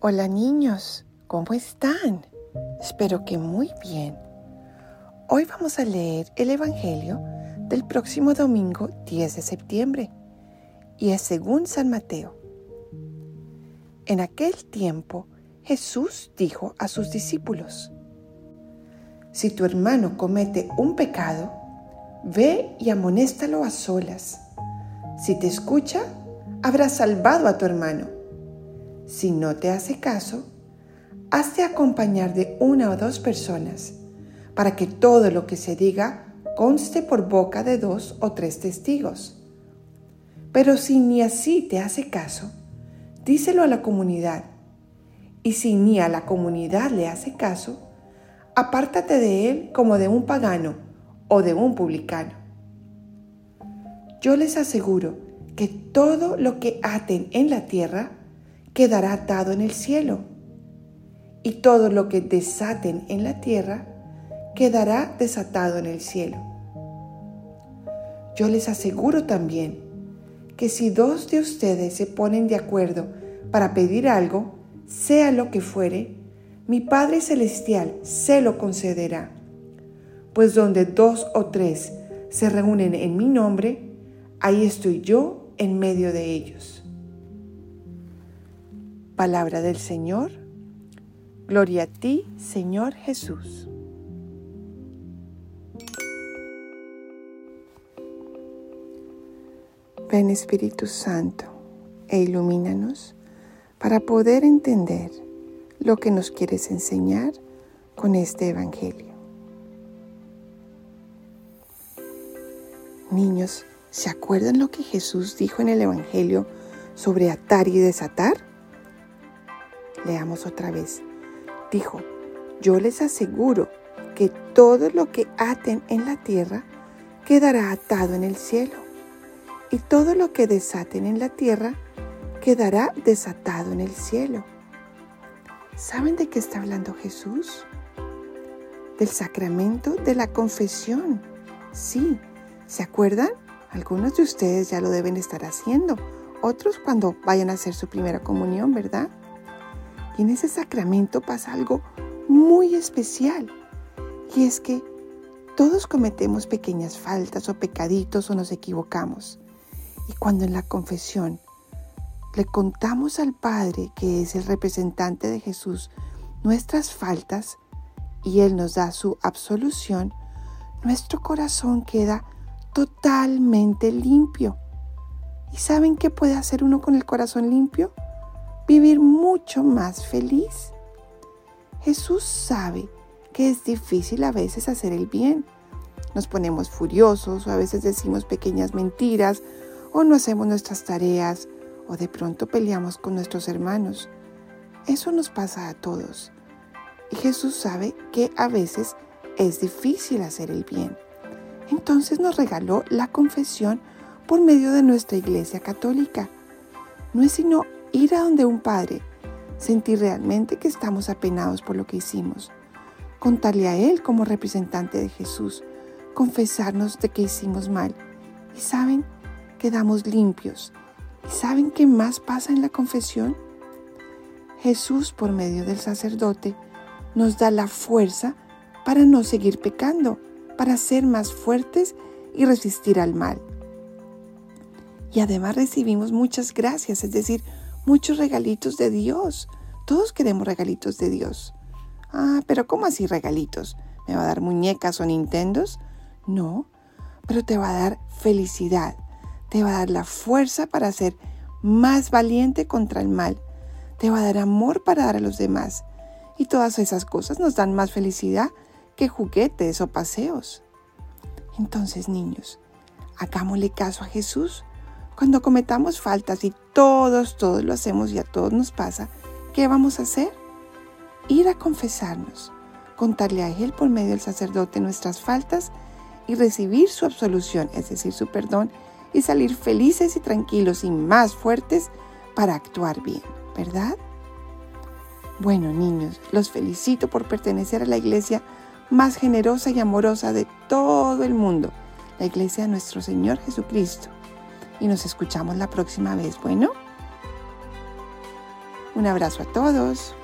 Hola niños, ¿cómo están? Espero que muy bien. Hoy vamos a leer el Evangelio del próximo domingo 10 de septiembre y es según San Mateo. En aquel tiempo Jesús dijo a sus discípulos, Si tu hermano comete un pecado, ve y amonéstalo a solas. Si te escucha, habrás salvado a tu hermano si no te hace caso, hazte acompañar de una o dos personas para que todo lo que se diga conste por boca de dos o tres testigos. Pero si ni así te hace caso, díselo a la comunidad. Y si ni a la comunidad le hace caso, apártate de él como de un pagano o de un publicano. Yo les aseguro que todo lo que aten en la tierra quedará atado en el cielo, y todo lo que desaten en la tierra quedará desatado en el cielo. Yo les aseguro también que si dos de ustedes se ponen de acuerdo para pedir algo, sea lo que fuere, mi Padre Celestial se lo concederá. Pues donde dos o tres se reúnen en mi nombre, ahí estoy yo en medio de ellos. Palabra del Señor. Gloria a ti, Señor Jesús. Ven Espíritu Santo e ilumínanos para poder entender lo que nos quieres enseñar con este Evangelio. Niños, ¿se acuerdan lo que Jesús dijo en el Evangelio sobre atar y desatar? Leamos otra vez. Dijo, yo les aseguro que todo lo que aten en la tierra quedará atado en el cielo, y todo lo que desaten en la tierra quedará desatado en el cielo. ¿Saben de qué está hablando Jesús? Del sacramento de la confesión. Sí, ¿se acuerdan? Algunos de ustedes ya lo deben estar haciendo, otros cuando vayan a hacer su primera comunión, ¿verdad? En ese sacramento pasa algo muy especial. Y es que todos cometemos pequeñas faltas o pecaditos o nos equivocamos. Y cuando en la confesión le contamos al Padre, que es el representante de Jesús, nuestras faltas y Él nos da su absolución, nuestro corazón queda totalmente limpio. ¿Y saben qué puede hacer uno con el corazón limpio? Vivir mucho más feliz. Jesús sabe que es difícil a veces hacer el bien. Nos ponemos furiosos o a veces decimos pequeñas mentiras o no hacemos nuestras tareas o de pronto peleamos con nuestros hermanos. Eso nos pasa a todos. Y Jesús sabe que a veces es difícil hacer el bien. Entonces nos regaló la confesión por medio de nuestra Iglesia Católica. No es sino ir a donde un padre, sentir realmente que estamos apenados por lo que hicimos, contarle a Él como representante de Jesús, confesarnos de que hicimos mal. Y saben, quedamos limpios. ¿Y saben qué más pasa en la confesión? Jesús, por medio del sacerdote, nos da la fuerza para no seguir pecando, para ser más fuertes y resistir al mal. Y además recibimos muchas gracias, es decir, muchos regalitos de Dios. Todos queremos regalitos de Dios. Ah, pero ¿cómo así regalitos? ¿Me va a dar muñecas o Nintendos? No, pero te va a dar felicidad. Te va a dar la fuerza para ser más valiente contra el mal. Te va a dar amor para dar a los demás. Y todas esas cosas nos dan más felicidad que juguetes o paseos. Entonces, niños, hagámosle caso a Jesús cuando cometamos faltas y todos, todos lo hacemos y a todos nos pasa, ¿qué vamos a hacer? Ir a confesarnos, contarle a Él por medio del sacerdote nuestras faltas y recibir su absolución, es decir, su perdón, y salir felices y tranquilos y más fuertes para actuar bien, ¿verdad? Bueno, niños, los felicito por pertenecer a la iglesia más generosa y amorosa de todo el mundo, la iglesia de nuestro Señor Jesucristo y nos escuchamos la próxima vez. Bueno, Un abrazo a todos.